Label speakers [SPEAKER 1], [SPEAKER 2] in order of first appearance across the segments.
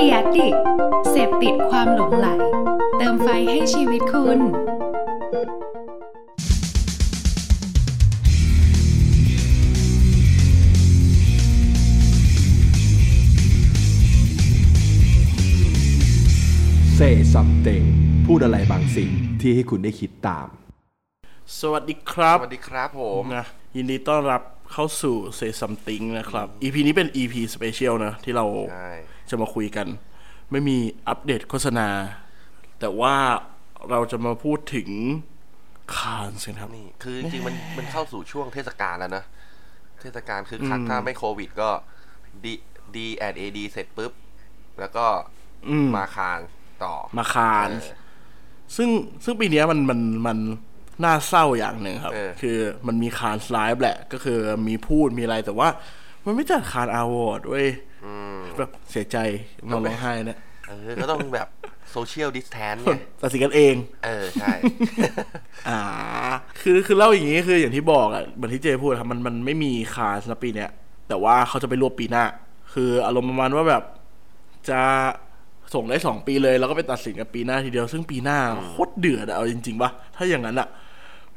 [SPEAKER 1] เดียดิกเสพติดความหลงไหล เติมไฟให้ชีวิตคุณ
[SPEAKER 2] เซซัมเต g พูดอะไรบางสิ่งที่ให้คุณได้คิดตาม
[SPEAKER 3] สวัสดีครับ
[SPEAKER 4] สวัสดีครับผม
[SPEAKER 3] นะยินดีต้อนรับเข้าสู่ Say Something นะครับ EP นี้เป็น EP Special นะที่เรา
[SPEAKER 4] ใช่
[SPEAKER 3] จะมาคุยกัน ไม่มีอัปเดตโฆษณา แต่ว่าเราจะมาพูดถึงคานส์กันครับ
[SPEAKER 4] นี่คือจริงๆมันมันเข้าสู่ช่วงเทศกาลแล้วนะ เทศกาลคือคักถ้าไม่โควิดก็ดีดีแอดเอดีเสร็จปุ๊บ แล้วก็
[SPEAKER 3] อืม
[SPEAKER 4] มาคานต่อ
[SPEAKER 3] มาคาน
[SPEAKER 4] เออ
[SPEAKER 3] ซึ่งซึ่งปีเนี้ยมันมันมันน่าเศร้าอย่างหนึ่งครับ
[SPEAKER 4] เออ
[SPEAKER 3] คือมันมีคานสไลฟ์แหละ ก็คือมีพูดมีอะไรแต่ว่า มันไม่จัดคานอาวอร์ดเว้ย
[SPEAKER 4] อืม
[SPEAKER 3] แบบเสียใจนอนร้องไห้เนี่ย
[SPEAKER 4] เออก็ต้องแบบโซเชียลดิสแทนไง
[SPEAKER 3] ตัดสินกันเอง
[SPEAKER 4] เออ ใช่
[SPEAKER 3] อ่า คือคือเล่าอย่างนี้คืออย่างที่บอกอะเหมือนที่เจพูดครับมันมันไม่มีคาสนะปีเนี้ยแต่ว่าเขาจะไปรวบปีหน้า คืออารมณ์ประมาณว่าแบบจะส่งได้สองปีเลย แล้วก็ไปตัดสินกันปีหน้าทีเดียวซึ่งปีหน้าโคตรเดือดอะเอาจริงๆปะถ้าอย่างนั้นอะ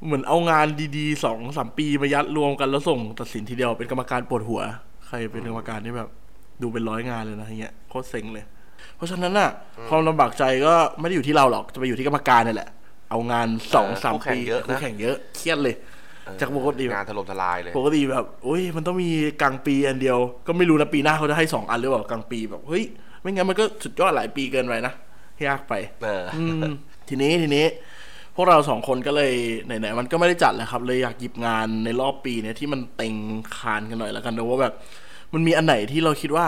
[SPEAKER 3] เหมือนเอางานดีๆสองสามปีมายัดรวมกันแล้วส่งตัดสินทีเดียวเป็นกรรมการปวดหัว ใครเป็นกรรมการที่แบบ ดูเป็นร้อยงานเลยนะอย่างเงี้ยโคตรเซ็งเลย เพราะฉะนั้นน่ะความลำบากใจก็ไม่ได้อยู่ที่เราหรอกจะไปอยู่ที่กรรมการนี่แหละ เอางานสอง
[SPEAKER 4] เออ
[SPEAKER 3] สาม
[SPEAKER 4] คู่แข่
[SPEAKER 3] ปี
[SPEAKER 4] งเยอะนะ
[SPEAKER 3] คู่แข่งเยอะเครียดเลยจากปกติ
[SPEAKER 4] งานถล่มทลายเลย
[SPEAKER 3] ปกติแบบอุ้ยมันต้องมีกลางปีอันเดียว ก็ไม่รู้นะปีหน้าเขาจะให้สองอันหรือเปล่ากลางปีแบบเฮ้ยไม่งั้นมันก็สุดยอดหลายปีเกินไปนะยากไป
[SPEAKER 4] เอออ
[SPEAKER 3] อืมทีนี้ทีนี้ พวกเราสองคนก็เลยไหนๆมันก็ไม่ได้จัดแหละครับ เลยอยากหยิบงานในรอบปีเนี่ยที่มันเต็งคานกันหน่อยแล้วกันนะว่าแบบ มันมีอันไหนที่เราคิดว่า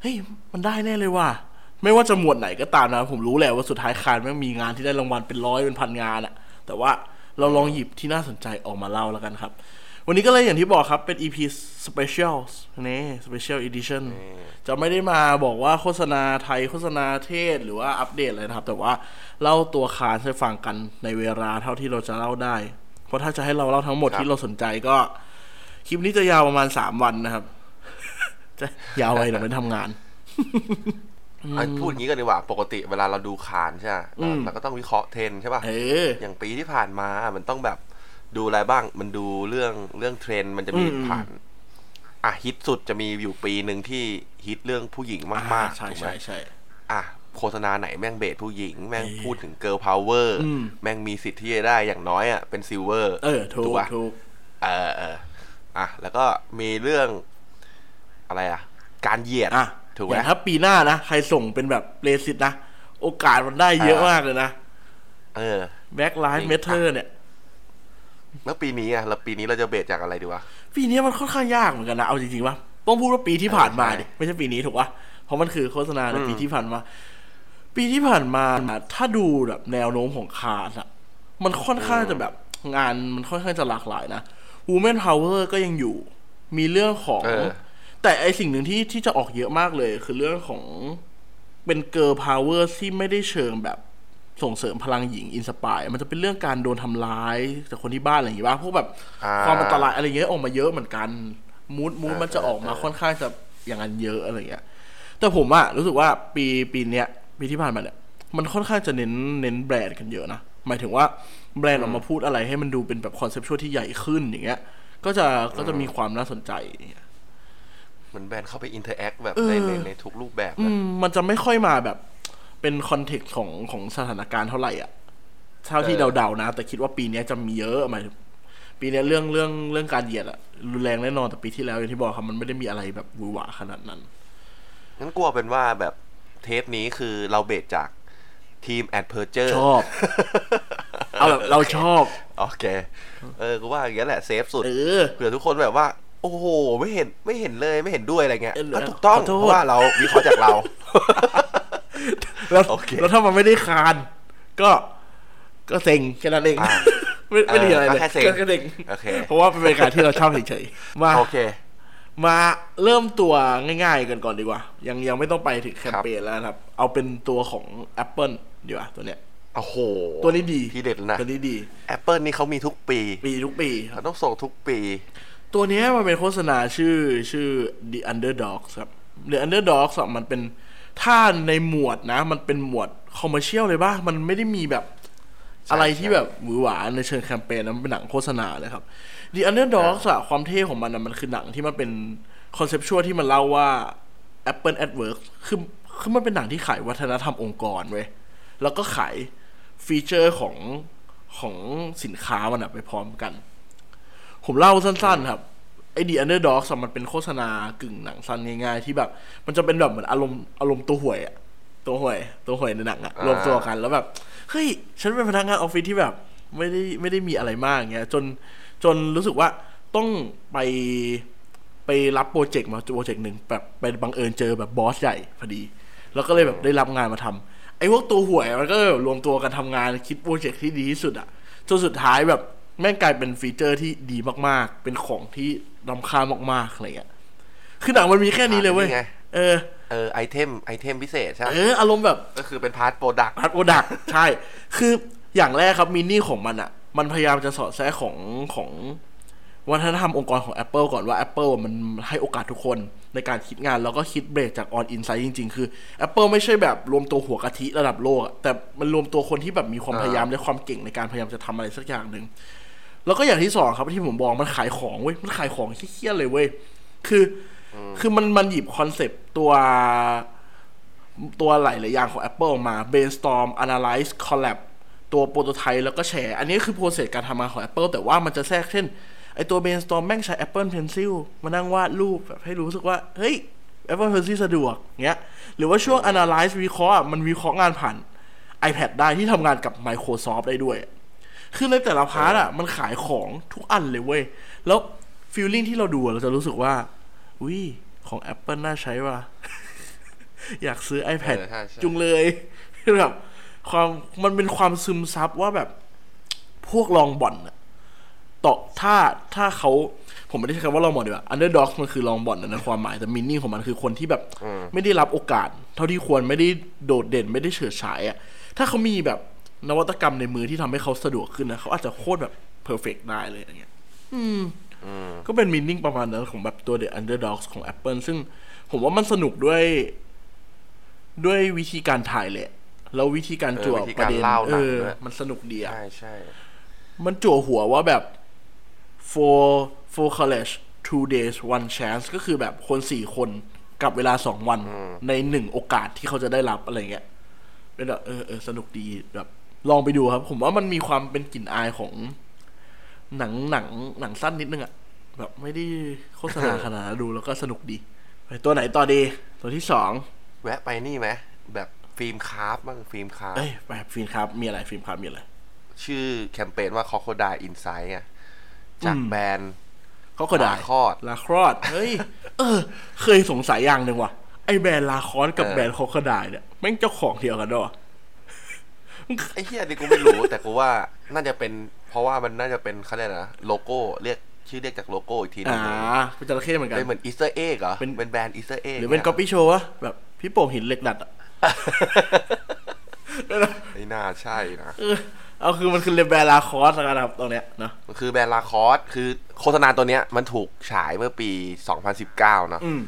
[SPEAKER 3] เฮ้ยมันได้แน่เลยว่ะไม่ว่าจะหมวดไหนก็ตามนะ ผมรู้แหละว่าสุดท้ายคานไม่มีงานที่ได้รางวัลเป็นร้อยเป็นพันงานอะแต่ว่าเราลองหยิบที่น่าสนใจออกมาเล่าแล้วกันครับ วันนี้ก็เลยอย่างที่บอกครับเป็น EP special นี่ special edition จะไม่ได้มาบอกว่าโฆษณาไทยโฆษณาเทศหรือว่าอัปเดตอะไรนะครับ แต่ว่าเล่าตัวคานให้ฟังกันในเวลาเท่าที่เราจะเล่าได้ เพราะถ้าจะให้เราเล่าทั้งหมด
[SPEAKER 4] ครับ
[SPEAKER 3] ที่เราสนใจก็ คลิปนี้จะยาวประมาณสามวันนะครับ จะยาวไปเดี๋ยวไม่ทำงาน
[SPEAKER 4] เอาพูดอย่างนี้กันดีกว่าปกติเวลาเราดูคานใช่ไหม
[SPEAKER 3] อืม
[SPEAKER 4] เราก็ต้องวิเคราะห์เทรนด์ใช่ป่ะ
[SPEAKER 3] เออ
[SPEAKER 4] อย่างปีที่ผ่านมามันต้องแบบ ดูอะไรบ้าง มันดูเรื่องเรื่องเทรนด์มันจะมี
[SPEAKER 3] อืม
[SPEAKER 4] ผ่าน อะฮิตสุดจะมีอยู่ปีหนึ่งที่ฮิตเรื่องผู้หญิงมาก
[SPEAKER 3] ใช่
[SPEAKER 4] ๆถูกไหม
[SPEAKER 3] ใช่ใช่
[SPEAKER 4] อะโฆษณาไหนแม่ง base ผู้หญิง แม่ง
[SPEAKER 3] เออ
[SPEAKER 4] พูดถึง Girl Power อื
[SPEAKER 3] ม
[SPEAKER 4] แม่งมีสิทธิ์ที่จะได้อย่างน้อยอะเป็น Silver เอ
[SPEAKER 3] อถูก
[SPEAKER 4] ปะ
[SPEAKER 3] ถูก
[SPEAKER 4] เออเอออะแล้วก็มีเรื่องอะไรอะ การเหยียด
[SPEAKER 3] อะ
[SPEAKER 4] ถูก
[SPEAKER 3] อ
[SPEAKER 4] ไหม
[SPEAKER 3] ย่างถ้าปีหน้านะ ใครส่งเป็นแบบ racist นะ โอกาสมันได้เยอะ
[SPEAKER 4] อ่าม
[SPEAKER 3] มากเลยนะ
[SPEAKER 4] เออ Black
[SPEAKER 3] Lives
[SPEAKER 4] Matter
[SPEAKER 3] เนี่ย
[SPEAKER 4] แล้วปีนี้อะแล้วปีนี้เราจะ base จากอะไรดีวะ
[SPEAKER 3] ปีนี้มันค่อนข้างยากเหมือนกันนะเอาจริงๆว่าต้องพูดว่าปีที่ผ่านมา
[SPEAKER 4] ใช่
[SPEAKER 3] ดิไม่ใช่ปีนี้ถูกปะเพราะมันคือโฆษณาใน
[SPEAKER 4] อืม
[SPEAKER 3] ปีที่ผ่านมา ปีที่ผ่านมาถ้าดูแบบแนวโน้มของคาร์ดอะมันค่อนข้างจะแบบงานมันค่อนข้างจะหลากหลายนะ Women Power ก็ยังอยู่ มีเรื่องของ
[SPEAKER 4] เออ
[SPEAKER 3] แต่ไอสิ่งหนึ่งที่ที่จะออกเยอะมากเลย คือเรื่องของเป็น Girl Power ที่ไม่ได้เชิงแบบ ส่งเสริมพลังหญิง inspire มันจะเป็นเรื่องการโดนทำร้ายจากคนที่บ้านอะไรอย่างงี้บ้างพวกแบบ
[SPEAKER 4] อ่า
[SPEAKER 3] ความอันตรายอะไรเงี้ยออกมาเยอะเหมือนกันมูดมูด
[SPEAKER 4] เออ
[SPEAKER 3] มันจะออกมา
[SPEAKER 4] เออ
[SPEAKER 3] ค่อนข้างจะอย่างนั้นเยอะอะไรเงี้ย แต่ผมอะรู้สึกว่าปีปีเนี้ยปีที่ผ่านมาเนี่ยมันค่อนข้างจะเน้นเน้นแบรนด์กันเยอะนะหมายถึงว่าแบรนด์ออกมาพูดอะไรให้มันดูเป็นแบบ conceptual ที่ใหญ่ขึ้นอย่างเงี้ย ก็จะก็จะมีความน่าสนใจอย่างเงี้ย
[SPEAKER 4] เหมือนแบรนด์เข้าไป interact แบบ
[SPEAKER 3] เออ
[SPEAKER 4] ในในในทุกรูปแบบ
[SPEAKER 3] อื
[SPEAKER 4] นะ
[SPEAKER 3] มมันจะไม่ค่อยมาแบบ เป็น context ของของสถานการณ์เท่าไหร่อะเท่าที่
[SPEAKER 4] เออ
[SPEAKER 3] เดาๆนะ แต่คิดว่าปีเนี้ยจะมีเยอะหมายถึงปีเนี้ยเรื่องเรื่องเรื่องการเหยียดอะรุนแรงแน่นอนแต่ปีที่แล้วอย่างที่บอกครับมันไม่ได้มีอะไรแบบหวือหวาขนาดนั้น
[SPEAKER 4] งั้นกลัวเป็นว่าแบบเทปนี้คือเรา base จากทีมแอดเพอร์เจอร์
[SPEAKER 3] ชอบ เอาแบบเราชอบ
[SPEAKER 4] โอเค เออกูว่าอย่างนี้ยแหละเซฟสุด
[SPEAKER 3] เออ
[SPEAKER 4] เผื่อทุกคนแบบว่า โอ้โห ไม่เห็นไม่เห็นเลยไม่เห็นด้วยอะไรเงี้ย
[SPEAKER 3] เออ
[SPEAKER 4] อะถูกต้อง
[SPEAKER 3] ขอโทษ
[SPEAKER 4] เพราะว่าเราวิเคราะห์จากเรา
[SPEAKER 3] แล้ว
[SPEAKER 4] โอเค
[SPEAKER 3] แล้วถ้ามันไม่ได้คาน ก็ก็เซ็งแค่นั้นเอง
[SPEAKER 4] อ่า
[SPEAKER 3] ไม่ไม่ได้อะไรเลย
[SPEAKER 4] เออก็แค่เซ็ง
[SPEAKER 3] ก็เซ็ง
[SPEAKER 4] โอเค
[SPEAKER 3] เพราะว่าเป็นรายการที่เราชอบเฉยๆมา
[SPEAKER 4] โอเค
[SPEAKER 3] มาเริ่มตัวง่ายๆกันก่อนดีกว่า ยังยังไม่ต้องไปถึงแคมเปญแล้วนะครับ เอาเป็นตัวของ Apple ดีกว่าตัวเนี้ย
[SPEAKER 4] โอ้โห
[SPEAKER 3] ตัวนี้ดี
[SPEAKER 4] ทีเด็ดเลยนะ
[SPEAKER 3] ตัวนี้ดี
[SPEAKER 4] Apple นี่เขามีทุกปี
[SPEAKER 3] ปีทุกปีครั
[SPEAKER 4] เขา
[SPEAKER 3] บ
[SPEAKER 4] ต้องส่งทุกปี
[SPEAKER 3] ตัวเนี้ยมันเป็นโฆษณาชื่อชื่อ The Underdogs ครับ The Underdogs อะมันเป็น ถ้าในหมวดนะ มันเป็นหมวดคอมเมอร์เชียลเลยป่ะ มันไม่ได้มีแบบอะไรที่แบบหวือหวาในเชิงแคมเปญนะมันเป็นหนังโฆษณาเลยครับ The Underdogs อะความเท่ของมันนะมันคือหนังที่มันเป็นคอนเซปชวลที่มันเล่าว่า Apple at Work คือคือมันเป็นหนังที่ขายวัฒนธรรมองค์กรเว้ย แล้วก็ขายฟีเจอร์ของของสินค้ามันอะไปพร้อมกัน ผมเล่าสั้นๆครับ ไอ้ The Underdogs อะมันเป็นโฆษณากึ่งหนังสั้นง่ายๆที่แบบ มันจะเป็นแบบเหมือนอารมณ์อารมณ์ตัวห่วยอะตัวห่วย ตัวห่วยในหนังอะ
[SPEAKER 4] อ่ารร
[SPEAKER 3] วมตัวกันแล้วแบบเฮ้ยฉันเป็นพนักงานออฟฟิศที่แบบ ไม่ได้ไม่ได้มีอะไรมากเงี้ยจนจนรู้สึกว่าต้องไปไปรับโปรเจกต์มาโปรเจกต์หนึ่งแบบไปบังเอิญเจอแบบบอสใหญ่พอดี แล้วก็เลยแบบได้รับงานมาทำไอ้พวกตัวห่วยมันก็แบบรวมตัวกันทำงานคิดโปรเจกต์ที่ดีที่สุดอะจนสุดท้ายแบบ แม่งกลายเป็นฟีเจอร์ที่ดีมากๆ เป็นของที่ล้ำค่ามากๆอะไรเงี้ยคือหนังมันมีแค่นี้เลยเว้ย
[SPEAKER 4] นี่ไง
[SPEAKER 3] เออ
[SPEAKER 4] เออไอเทมไอเทมพิเศษใช่ไหม
[SPEAKER 3] เอออารมณ์แบบ
[SPEAKER 4] ก็คือเป็น
[SPEAKER 3] part product part product ใช่ คืออย่างแรกครับ meaning ของมันอะมันพยายามจะสอดแทรกของของวัฒนธรรมองค์กรของ Apple ก่อนว่า Apple อะมันให้โอกาสทุกคนในการคิดงานแล้วก็คิดเบรกจาก on insight จริง ๆ คือ Apple ไม่ใช่แบบรวมตัวหัวกะทิระดับโลกอะแต่มันรวมตัวคนที่แบบมีความ
[SPEAKER 4] อ่า
[SPEAKER 3] พยายามและความเก่งในการพยายามจะทำอะไรสักอย่างหนึ่ง แล้วก็อย่างที่สองครับที่ผมบอกมันขายของเว้ยมันขายของเครียดๆเลยเว้ยคืออคือมันมันหยิบคอนเซปต์ตัวตัวหลายหลายๆอย่างของ Apple ออกมา brainstorm analyze collab ตัว prototype แล้วก็แชร์อันนี้คือ process การทำงานของ Apple แต่ว่ามันจะแทรกเช่น ไอตัว brainstorm แม่งใช้ Apple Pencil มานั่งวาดรูปแบบให้รู้สึกว่า เฮ้ย Apple Pencil สะดวกเงี้ย หรือว่าช่วง analyze วิเคราะห์อะมันวิเคราะห์งานผ่าน iPad ได้ที่ทำงานกับ Microsoft ได้ด้วย คือในแต่ละ part อะมันขายของทุกอันเลยเว้ย แล้ว feeling ที่เราดูอะเราจะรู้สึกว่าอุ้ยของ Apple น่าใช้ว่ะ อยากซื้อ iPad
[SPEAKER 4] เออใช่ใช่
[SPEAKER 3] จุงเลยคือแบบความมันเป็นความซึมซับว่าแบบพวกลองบ่อนอะต่อถ้าถ้าเขาผมไม่ได้ใช้คำว่าลองบ่อนดีกว่า underdog มันคือลองบ่อนนะในความหมายแต่มินนี่ของมันคือคนที่แบบ
[SPEAKER 4] อืม
[SPEAKER 3] ไม่ได้รับโอกาส เท่าที่ควรไม่ได้โดดเด่นไม่ได้เฉิดฉายอะถ้าเขามีแบบ นวัตกรรมในมือที่ทำให้เขาสะดวกขึ้นนะเขาอาจจะโคตรแบบเพอร์เฟกได้เลยอย่างเงี้ยอืม
[SPEAKER 4] อืม
[SPEAKER 3] ก็เป็นมินนิ่งประมาณนั้นของแบบตัว The Underdogs ของ Apple ซึ่งผมว่ามันสนุกด้วย ด้วยวิธีการถ่ายแหละ แล้ววิธีการ
[SPEAKER 4] เออ
[SPEAKER 3] จั่ว
[SPEAKER 4] วิธี
[SPEAKER 3] ประเด็น
[SPEAKER 4] การเล่าหนั
[SPEAKER 3] เองอ
[SPEAKER 4] ด้วย
[SPEAKER 3] มันสนุกดีอะ
[SPEAKER 4] ใช่ใช่
[SPEAKER 3] มันจั่วหัวว่าแบบ for for college two days one chance ก็คือแบบคนสี่คนกับเวลาสองวันในหนึ่งโอกาสที่เขาจะได้รับอะไรเงี้ยเป็นแบบเออเออสนุกดีแบบ ลองไปดูครับ ผมว่ามันมีความเป็นกลิ่นอายของหนังหนังหนังสั้นนิดนึงอะแบบไม่ได้โฆษณาขนาดนั้นดูแล้วก็สนุกดีไปตัวไหนต่อดี ตัวที่สอง
[SPEAKER 4] แวะไปนี่ไหมแบบฟิล์มคราฟบ้างฟิล์มคราฟ
[SPEAKER 3] เอ้ยแบบฟิล์มครับมีอะไรฟิล์มครับมีอะไร
[SPEAKER 4] ชื่อแคมเปญว่า Crocodile Insight ไงจาก
[SPEAKER 3] อืม
[SPEAKER 4] แบรนด์
[SPEAKER 3] เขาก็ได้
[SPEAKER 4] ลาคอร์ด
[SPEAKER 3] ลาครอดเฮ้ยเออ เคยสงสัยอย่างหนึ่งว่ะไอแบรนด์ Lacoste กับ
[SPEAKER 4] เออ
[SPEAKER 3] แบรนด์ Crocodile เนี่ยแม่งเจ้าของเดียวกันด้วยวะ
[SPEAKER 4] ไอ้เหี้ยนี่กูไม่รู้ แต่กูว่าน่าจะเป็น เพราะว่ามันน่าจะเป็นเขาเรียกอะไรนะโลโก้เรียกชื่อเรียกจากโลโก้อีกทีหนึ
[SPEAKER 3] อ่างเป็นจระเข้เหมือนกัน
[SPEAKER 4] เป็นเหมือน Easter egg เหรอ
[SPEAKER 3] เป็น
[SPEAKER 4] เป็นแบรนด์ Easter egg
[SPEAKER 3] หรือเป็นก๊อปปี้โชว์วะแบบพี่โป่งหินเหล็กดัดอะ
[SPEAKER 4] ไม่น่าใช่นะ
[SPEAKER 3] เออเอาคือมันคือแบรนด์ Lacoste นะครับตรงเนี้ยเนาะ
[SPEAKER 4] มันคือแบรนด์ Lacoste คือโฆษณาตัวเนี้ยมันถูกฉายเมื่อปี 2019เนอะ
[SPEAKER 3] อืม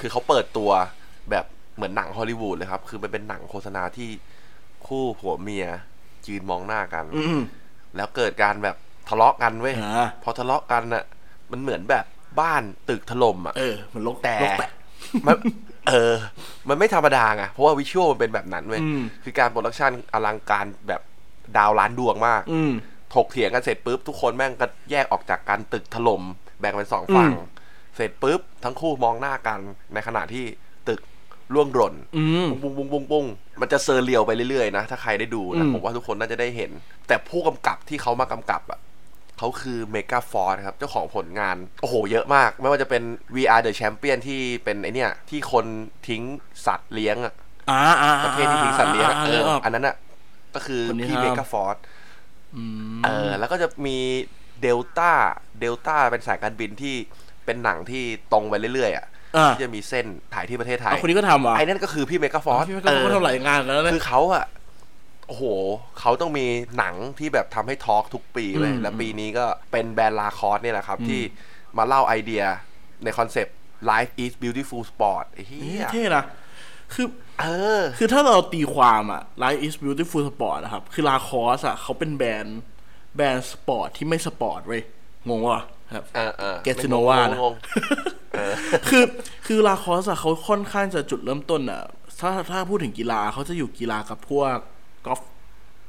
[SPEAKER 4] คือเขาเปิดตัวแบบเหมือนหนังฮอลลีวูดเลยครับ คือมันเป็นหนังโฆษณาที่ คู่ผัวเมียยืนมองหน้ากัน
[SPEAKER 3] อืม
[SPEAKER 4] แล้วเกิดการแบบทะเลาะกันเว้ย
[SPEAKER 3] อ่า
[SPEAKER 4] พอทะเลาะกันน่ะ มันเหมือนแบบบ้านตึกถล่มอะ
[SPEAKER 3] เออเหมันลก
[SPEAKER 4] แต่
[SPEAKER 3] ลกแตะ
[SPEAKER 4] มันเออ มันไม่ธรรมดาไงเพราะว่า visual มันเป็นแบบนั้นเว้ย
[SPEAKER 3] อืม
[SPEAKER 4] คือการ production อลังการแบบดาวล้านดวงมาก
[SPEAKER 3] อืม
[SPEAKER 4] ถกเถียงกันเสร็จปุ๊บทุกคนแม่งก็แยกออกจากกันตึกถล่มแบ่งเป็นสองฝั่ง
[SPEAKER 3] อืม
[SPEAKER 4] เสร็จปุ๊บทั้งคู่มองหน้ากันในขณะที่ตึก ร่วงหล่น
[SPEAKER 3] อืม
[SPEAKER 4] ปุ้งปุ้งปุ้งปุ้งมันจะ surreal ไปเรื่อยๆนะถ้าใครได้ดูนะ
[SPEAKER 3] อืม
[SPEAKER 4] ผมว่าทุกคนน่าจะได้เห็น แต่ผู้กำกับที่เขามากำกับอะเขาคือ Megaforce ครับ เจ้าของผลงาน โอ้โห เยอะมาก ไม่ว่าจะเป็น We Are the Champion ที่เป็นไอเนี่ยที่คนทิ้งสัตว์เลี้ยงอะ
[SPEAKER 3] อ่าอ่า
[SPEAKER 4] ประเภทที่ทิ้งสัตว์เลี้ยงอะ
[SPEAKER 3] อ่า
[SPEAKER 4] เอ
[SPEAKER 3] นึก
[SPEAKER 4] อ
[SPEAKER 3] ออก
[SPEAKER 4] อันนั้นอะก็คือ
[SPEAKER 3] คนนี้
[SPEAKER 4] พี่
[SPEAKER 3] ทำ
[SPEAKER 4] Megaforceอื
[SPEAKER 3] ม
[SPEAKER 4] เออ แล้วก็จะมี Delta Delta เป็นสายการบินที่เป็นหนังที่ตรงไปเรื่อยๆอะ
[SPEAKER 3] อ่า
[SPEAKER 4] ที่จะมีเส้นถ่ายที่ประเทศไทย
[SPEAKER 3] เอาคนนี้ก็ทำว่ะ
[SPEAKER 4] ไอ้นั่นก็คือพี่ Megaforce
[SPEAKER 3] พี่ก็ทำหลายงานแล้วนะ
[SPEAKER 4] คือเขาอะโอ้โห เขาต้องมีหนังที่แบบทำให้ talk ทุกปีเลย
[SPEAKER 3] อืม
[SPEAKER 4] และปีนี้ก็เป็นแบรนด์ Lacoste เนี่ยแหละครับ
[SPEAKER 3] อืม
[SPEAKER 4] ที่มาเล่าไอเดียในคอนเซปต์ Life is beautiful sport ไอ้เหี้ย
[SPEAKER 3] เท่นะคือ
[SPEAKER 4] เออ
[SPEAKER 3] คือถ้าเราตีความอะ Life is beautiful sport นะครับ คือ Lacoste อะเขาเป็นแบรนด์แบรนด์สปอร์ตที่ไม่สปอร์ตเว้ยงงวะครับ
[SPEAKER 4] เออเออ
[SPEAKER 3] เกสซิโนวานะ
[SPEAKER 4] งงเออ
[SPEAKER 3] คือคือ Lacoste อะเขาค่อนข้างจะจุดเริ่มต้นอะถ้าถ้าพูดถึงกีฬาเขาจะอยู่กีฬากับพวกกอล์ฟ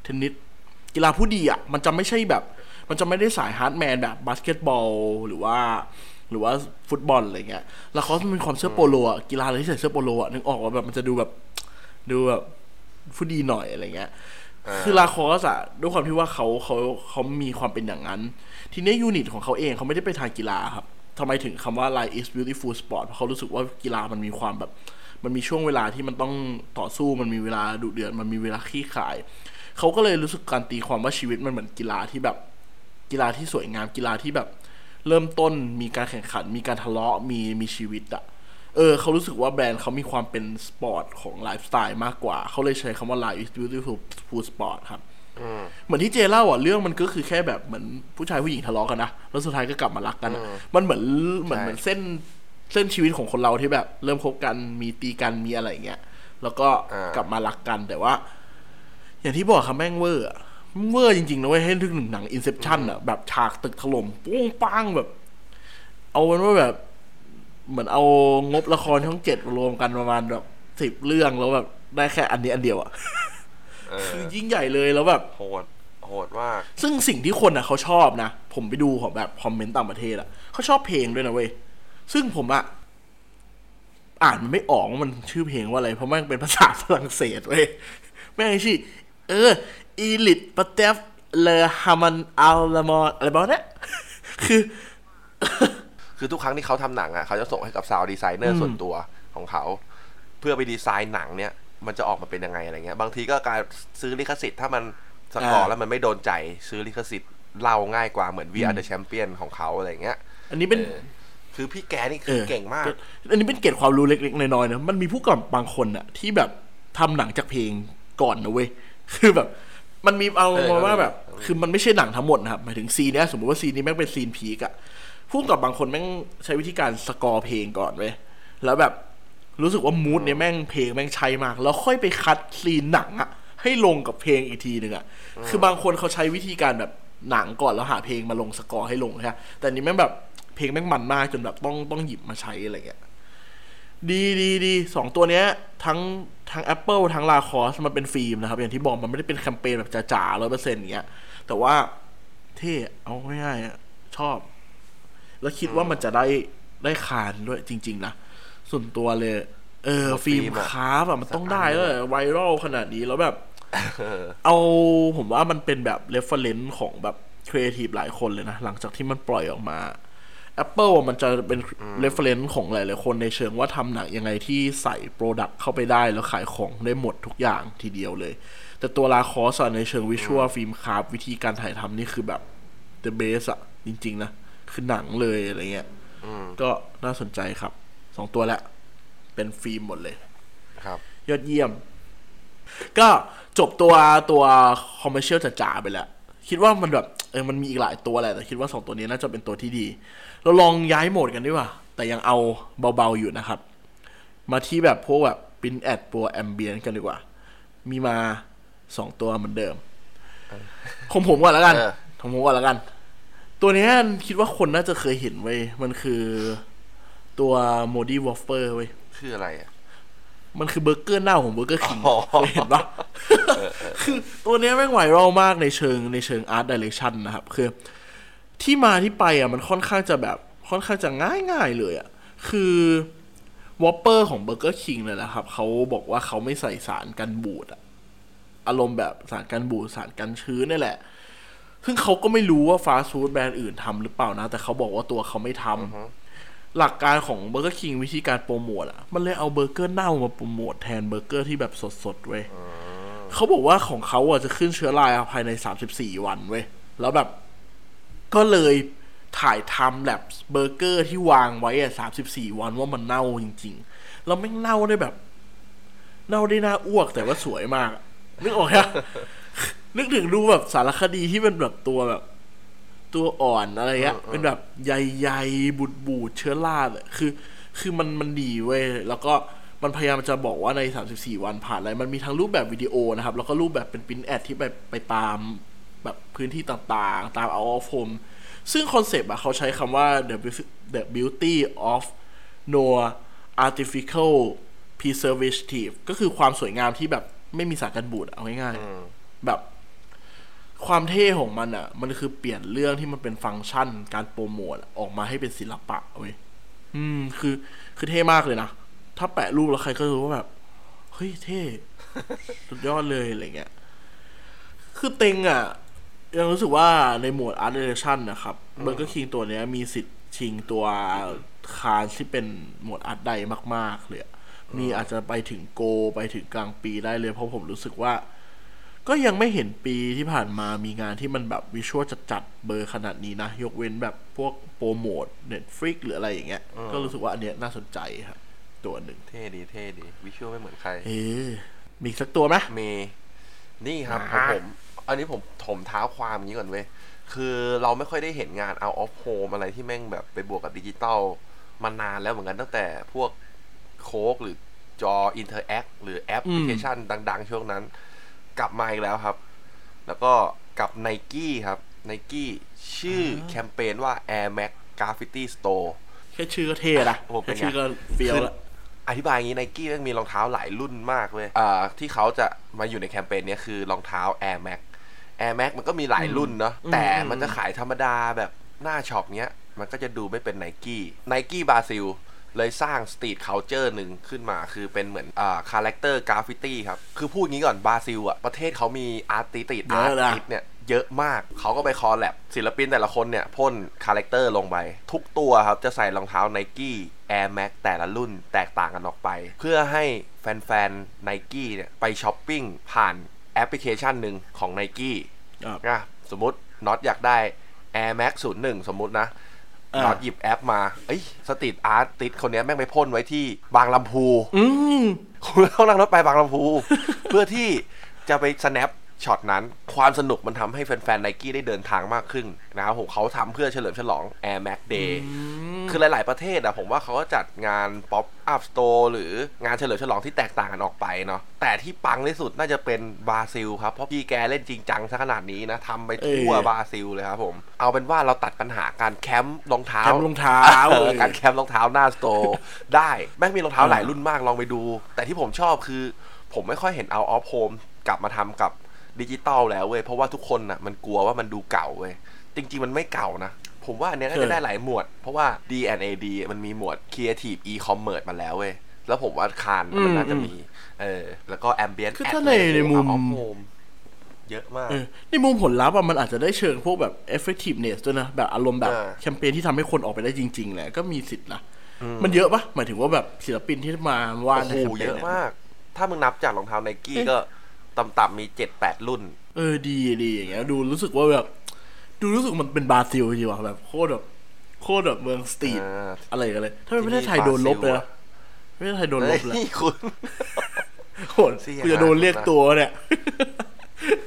[SPEAKER 3] เทนนิสกีฬาผู้ดีอะมันจะไม่ใช่แบบ มันจะไม่ได้สาย hard man แบบบาสเกตบอลหรือว่า หรือว่าฟุตบอลอะไรเงี้ย Lacoste มันเป็นความเสื้อโปโลอะกีฬาอะไรที่ใส่เสื้อโปโลอะนึกออกว่าแบบมันจะดูแบบดูแบบผู้ดีหน่อยอะไรเงี้ยคือ Lacoste อะด้วยความที่ว่าเขาเขาเขามีความเป็นอย่างนั้น ทีนี้ unit ของเขาเองเขาไม่ได้ไปทางกีฬาครับ ทำไมถึงคำว่า life is beautiful sport เพราะเขารู้สึกว่ากีฬามันมีความแบบ มันมีช่วงเวลาที่มันต้องต่อสู้มันมีเวลาดุเดือดมันมีเวลาชี้ขาด เขาก็เลยรู้สึกการตีความว่าชีวิตมันเหมือนกีฬาที่แบบ กีฬาที่สวยงามกีฬาที่แบบ เริ่มต้นมีการแข่งขัน มีการทะเลาะมีมีชีวิตอะเออเขารู้สึกว่าแบรนด์เขามีความเป็นสปอร์ตของไลฟ์สไตล์มากกว่า เขาเลยใช้คำว่า life is beautiful sport ครับ เหมือนที่เจเล่าอะเรื่องมันก็คือแค่แบบเหมือนผู้ชายผู้หญิงทะเลาะกันนะแล้วสุดท้ายก็กลับมารักกันอะมันเหมือนเหมือน
[SPEAKER 4] ใช่
[SPEAKER 3] เหมือนเส้นเส้นชีวิตของคนเราที่แบบ เริ่มคบกันมีตีกันมีอะไรอย่างเงี้ยแล้วก็กลับมารักกันแต่ว่า อย่างที่บอกครับแม่งเวอร์อะเวอร์จริงๆนะเว้ยให้นึกถึงหนังอินเซ t ชันอะแบบฉากตึกถล่มปุ้งปังแบบ เอาเป็นว่าแบบ เหมือนเอางบละครช่องเจ็ดรวมกันประมาณแบบสิบเรื่องแล้วแบบได้แค่อันนี้อันเดียวอะ
[SPEAKER 4] เออ
[SPEAKER 3] คือยิ่งใหญ่เลยแล้วแบบ
[SPEAKER 4] โหดโหดมาก
[SPEAKER 3] ซึ่งสิ่งที่คนอะเขาชอบนะ ผมไปดูของแบบคอมเมนต์ต่างประเทศอะเขาชอบเพลงด้วยนะเว้ย ซึ่งผมอะอ่านมันไม่ออกว่ามันชื่อเพลงว่าอะไร เพราะแม่งเป็นภาษาฝรั่งเศสเว้ยแม่งชื่อเออ Edith Piaf L'Hymne à l'amour อะไรบ้างเนี่ยคือ
[SPEAKER 4] คือทุกครั้งที่เขาทำหนังอะเขาจะส่งให้กับ sound designer ส่วนตัวของเขา เพื่อไปดีไซน์หนังเนี่ย มันจะออกมาเป็นยังไงอะไรเงี้ย บางทีก็การซื้อลิขสิทธิ์ถ้ามันสกอร์
[SPEAKER 3] อ่า
[SPEAKER 4] แล้วมันไม่โดนใจซื้อลิขสิทธิ์เอาง่ายกว่าเหมือน We Are the Champion ของเขาอะไรเงี้ย
[SPEAKER 3] อันนี้เป็น
[SPEAKER 4] เออคือพี่แกนี่คือเก่งมาก
[SPEAKER 3] อันนี้เป็นเกร็ดความรู้เล็กๆน้อยๆนะ มันมีผู้กำกับบางคนอะที่แบบทำหนังจากเพลงก่อนนะเว้ย คือแบบ มันมีเอา
[SPEAKER 4] เออ
[SPEAKER 3] มาว่าแบบ
[SPEAKER 4] เออ
[SPEAKER 3] คือมันไม่ใช่หนังทั้งหมดนะครับ หมายถึงซีนเนี้ยสมมติว่าซีนนี้แม่งเป็นซีน peak อะผู้กำกับบางคนแม่งใช้วิธีการสกอร์เพลงก่อนเว้ย แล้วแบบ รู้สึกว่า mood เนี่ยแม่งเพลงแม่งใช่มาก แล้วค่อยไปคัดซีนหนังอะให้ลงกับเพลงอีกทีหนึ่งอะคือบางคนเขาใช้วิธีการแบบหนังก่อนแล้วหาเพลงมาลงสกอร์ให้ลงใช่ไหมแต่อันนี้แม่งแบบเพลงแม่งมันมากจนแบบต้องต้องหยิบมาใช้อะไรเงี้ยดีดีดีสองตัวเนี้ย ทั้งทั้ง Apple ทั้งลาคอสมันเป็นฟิล์มนะครับ อย่างที่บอกมันไม่ได้เป็นแคมเปญแบบจ๋าๆร้อยเปอร์เซ็นต์อย่างเงี้ย แต่ว่าเท่เอาง่ายๆอะชอบ แล้วคิดว่ามันจะได้ได้คานด้วยจริง ๆ นะ ส่วนตัวเลย เออ
[SPEAKER 4] แล้ว film film อะ
[SPEAKER 3] craft อะมันต้องได้แล้วไวรัลขนาดนี้แล้วแบบ
[SPEAKER 4] เออ
[SPEAKER 3] เอาผมว่ามันเป็นแบบ reference ของแบบครีเอทีฟหลายคนเลยนะ หลังจากที่มันปล่อยออกมา Apple อะมันจะเป็น reference ของหลายๆคนในเชิงว่าทำหนังยังไงที่ใส่ product เข้าไปได้แล้วขายของได้หมดทุกอย่างทีเดียวเลย แต่ตัว Lacoste ในเชิง visual film craft วิธีการถ่ายทำนี่คือแบบ the best อะจริง ๆ นะ คือหนังเลยอะไรเงี้ยก็น่าสนใจครับ สองตัวแหละ เป็นฟิล์มหมดเลย
[SPEAKER 4] ครับ
[SPEAKER 3] ยอดเยี่ยม ก็จบตัวตัว commercial จ๋าๆไปแล้ว คิดว่ามันแบบเออมันมีอีกหลายตัวแหละ แต่คิดว่าสองตัวนี้น่าจะเป็นตัวที่ดี เราลองย้ายโหมดกันดีกว่า แต่ยังเอาเบาๆอยู่นะครับ มาที่แบบพวกแบบ print ad ตัว ambient กันดีกว่า มีมาสองตัวเหมือนเดิมของผมก่อนแล้วกัน
[SPEAKER 4] เออ
[SPEAKER 3] ของผมก่อนแล้วกัน ตัวเนี้ยคิดว่าคนน่าจะเคยเห็นเว้ยมันคือ ตัว Moldy Whopper เว้ย
[SPEAKER 4] คืออะไรอะ
[SPEAKER 3] มันคือเบอร์เกอร์เน่าของ Burger King อ๋อเคยเห็นปะคือตัวเนี้ยแม่งไวรัลมากในเชิงในเชิง art direction นะครับ คือ ที่มาที่ไปอะมันค่อนข้างจะแบบค่อนข้างจะง่ายง่ายๆเลยอะ คือ Whopper ของ Burger King เลยนะครับเขาบอกว่าเขาไม่ใส่สารกันบูดอะอารมณ์แบบสารกันบูดสารกันชื้นนี่แหละ ซึ่งเขาก็ไม่รู้ว่าฟาสต์ฟู้ดแบรนด์อื่นทำหรือเปล่านะ แต่เขาบอกว่าตัวเขาไม่ทำ หลักการของ Burger King วิธีการโปรโมทอะ มันเลยเอาเบอร์เกอร์เน่ามาโปรโมทแทนเบอร์เกอร์ที่แบบสดๆเว้ยเขาบอกว่าของเขาอะจะขึ้นเชื้อราภายใน34วันเว้ยแล้วแบบ ก็เลยถ่าย timelapse เบอร์เกอร์ที่วางไว้อะ34วันว่ามันเน่าจริงๆ แล้วไม่งเน่าได้แบบ เน่าได้น่าอ้วกแต่ว่าสวยมากอะนึกออกไหมนึกถึงดูแบบสารคดีที่เป็นแบบตัวแบบ ตัวอ่อนอะไรเงี้ยเป็นแบบใหญ่ๆบูดบูดๆเชื้อราดอะคือ คือมันมันดีเว้ยแล้วก็มันพยายามจะบอกว่าใน 34 วันผ่านอะไร มันมีทั้งรูปแบบวิดีโอนะครับ แล้วก็รูปแบบเป็นปรินแอดที่ไปไปตามแบบพื้นที่ต่างๆ ตาม out of home ซึ่งคอนเซปต์อะเขาใช้คำว่า the beauty- the beauty of no artificial preservative ก็คือความสวยงามที่แบบไม่มีสารกันบูดเอาง่ายๆแบบ ความเท่ของมันอะ มันคือเปลี่ยนเรื่องที่มันเป็นฟังก์ชัน การโปรโมทออกมาให้เป็นศิลปะเว้ยอืม คือคือเท่มากเลยนะ ถ้าแปะรูปแล้วใครก็รู้ว่าแบบ เฮ้ยเท่ สุดยอดเลยอะไรเงี้ย คือเต็งอะ ยังรู้สึกว่าในหมวด Art Direction นะครับ Burger King ตัวเนี้ย มีสิทธิ์ชิงตัว Cannes ที่เป็นหมวด art di มาก ๆ เลยมีอาจจะไปถึง Gold ไปถึง Grand Prix ได้เลย เพราะผมรู้สึกว่า ก็ยังไม่เห็นปีที่ผ่านมามีงานที่มันแบบ visual จัดๆเบอร์ขนาดนี้นะ ยกเว้นแบบพวกโปรโมท Netflix หรืออะไรอย่างเงี้ย ก็รู้สึกว่าอันเนี้ยน่าสนใจครับ ตัวหนึ่ง
[SPEAKER 4] เท่ดีเท่ดี visual ไม่เหมือนใคร
[SPEAKER 3] เอ๊ะมีอีกสักตัวไหม
[SPEAKER 4] มี นี่ครับข
[SPEAKER 3] อ่า
[SPEAKER 4] องผม อันนี้ผมขอเท้าความอย่างนี้ก่อนเว้ย คือเราไม่ค่อยได้เห็นงาน out of home อะไรที่แม่งแบบไปบวกกับดิจิตอลมานานแล้วเหมือนกันตั้งแต่พวกโค้กหรือจอ Interact หรือแอปพลิเคชันดัง ๆ ช่วงนั้น กลับมาอีกแล้วครับ แล้วก็กับ n i กี้ครับ n i กี้ชื่อแคมเปญว่า Air Max Graffiti Store
[SPEAKER 3] แค่ชื่อก็เท่ละ
[SPEAKER 4] โอ้เป็
[SPEAKER 3] แค่
[SPEAKER 4] นไง
[SPEAKER 3] ชื่อก็เฟี้ยวละ
[SPEAKER 4] อธิบายอย่างนี้ไนกี้มันมีรองเท้าหลายรุ่นมากเว้ยอ่าที่เขาจะมาอยู่ในแคมเปญเนี้ยคือรองเท้า Air Max Air Max มันก็มีหลายรุ่นเนาะแต่มันจะขายธรรมดาแบบหน้า shop เนี้ย มันก็จะดูไม่เป็น Nike Nike บราซิล เลยสร้าง street culture หนึ่งขึ้นมา คือเป็นเหมือนอ่า character graffiti ครับ คือพูดงี้ก่อนบราซิลอะ ประเทศเขามี artist ติสต์
[SPEAKER 3] เย
[SPEAKER 4] อะ
[SPEAKER 3] อะนะ
[SPEAKER 4] artist เนี่ยเยอะมาก เขาก็ไป collab ศิลปินแต่ละคนเนี่ยพ่นcharacter ลงไป ทุกตัวครับ จะใส่รองเท้า Nike Air Max แต่ละรุ่นแตกต่างกันออกไป เพื่อให้แฟนๆ n i กี้เนี่ยไปช้อปปิ้งผ่านแอปพลิเคชันหนึ่งของ n i กี้
[SPEAKER 3] ครับ
[SPEAKER 4] นะสมมติน็อตอยากได้ Air Max 01 สมมุตินะ
[SPEAKER 3] อ่า
[SPEAKER 4] น็อตหยิบแอปมา เอ้ย street artist คนเนี้ยแม่งไปพ่นไว้ที่บางลำพู
[SPEAKER 3] อืม
[SPEAKER 4] คุณต้องนั่งรถไปบางลำพู เพื่อที่จะไป snap ช็อตนั้นความสนุกมันทำให้แฟนๆไนกี้ได้เดินทางมากขึ้นนะครับผมเขาทำเพื่อเฉลิมฉลอง Air Max Day คือหลายๆประเทศอะผมว่าเขาก็จัดงาน Pop Up Store หรืองานเฉลิมฉลองที่แตกต่างกันออกไปเนาะแต่ที่ปังที่สุดน่าจะเป็นบราซิลครับ เพราะพี่แกเล่นจริงจังซะขนาดนี้นะทำไปทั่ว
[SPEAKER 3] เออ
[SPEAKER 4] บราซิลเลยครับผมเอาเป็นว่าเราตัดปัญหาการแคมป์รองเท้า
[SPEAKER 3] แคมป์รองเท้า
[SPEAKER 4] เออ
[SPEAKER 3] เออ
[SPEAKER 4] การแคมป์รองเท้าหน้า store ได้แม่งมีรองเท้าหลายรุ่นมากลองไปดู แต่ที่ผมชอบคือ ผมไม่ค่อยเห็นเอาออฟโฮมกลับมาทำกับ ดิจิตอลแล้วเว้ยเพราะว่าทุกคนน่ะมันกลัวว่ามันดูเก่าเว้ยจริง ๆ มันไม่เก่านะ ผมว่าอันเนี้ยน่า
[SPEAKER 3] เอ
[SPEAKER 4] จะ
[SPEAKER 3] อ
[SPEAKER 4] ได้หลายหมวด เพราะว่า D&AD มันมีหมวด Creative E-commerce มาแล้วเว้ยแล้วผมว่าคานมันน่าจะมี เออ แล้วก็ Ambient
[SPEAKER 3] คือ
[SPEAKER 4] Ad
[SPEAKER 3] ถ้าในในมุม
[SPEAKER 4] เอา off home เยอะมาก
[SPEAKER 3] เออในมุมผลลัพธ์อะมันอาจจะได้เชิงพวกแบบ effectiveness ด้วยนะ แบบอารมณ์แบบ
[SPEAKER 4] เออ
[SPEAKER 3] แคมเปญที่ทำให้คนออกไปได้จริงๆแหละก็มีสิทธิ์นะ มันเยอะปะหมายถึงว่าแบบศิลปินที่มาวาด
[SPEAKER 4] โอ้
[SPEAKER 3] ใน
[SPEAKER 4] โห
[SPEAKER 3] แคมเปญ
[SPEAKER 4] เยอะ
[SPEAKER 3] นี่
[SPEAKER 4] มาก ถ้ามึงนับจากรองเท้าไนกี้
[SPEAKER 3] เอ๊ะ
[SPEAKER 4] ก็ ต่ำๆมีเจ็ดแปดรุ่น
[SPEAKER 3] เออดีดีอย่างเงี้ยดูรู้สึกว่าแบบ ดูรู้สึกมันเป็นบราซิลจริงว่ะแบบโคตรแบบโคตรแบบเมือง street
[SPEAKER 4] อ่า
[SPEAKER 3] อะไรกันเลย ถ้าเป็นประเทศไทยโดนลบเลยนะประเทศไทยโดนลบเลย
[SPEAKER 4] เฮ้ยคุณ
[SPEAKER 3] โหด
[SPEAKER 4] เสีย
[SPEAKER 3] กูจะโดนเรียกตัวเนี่ย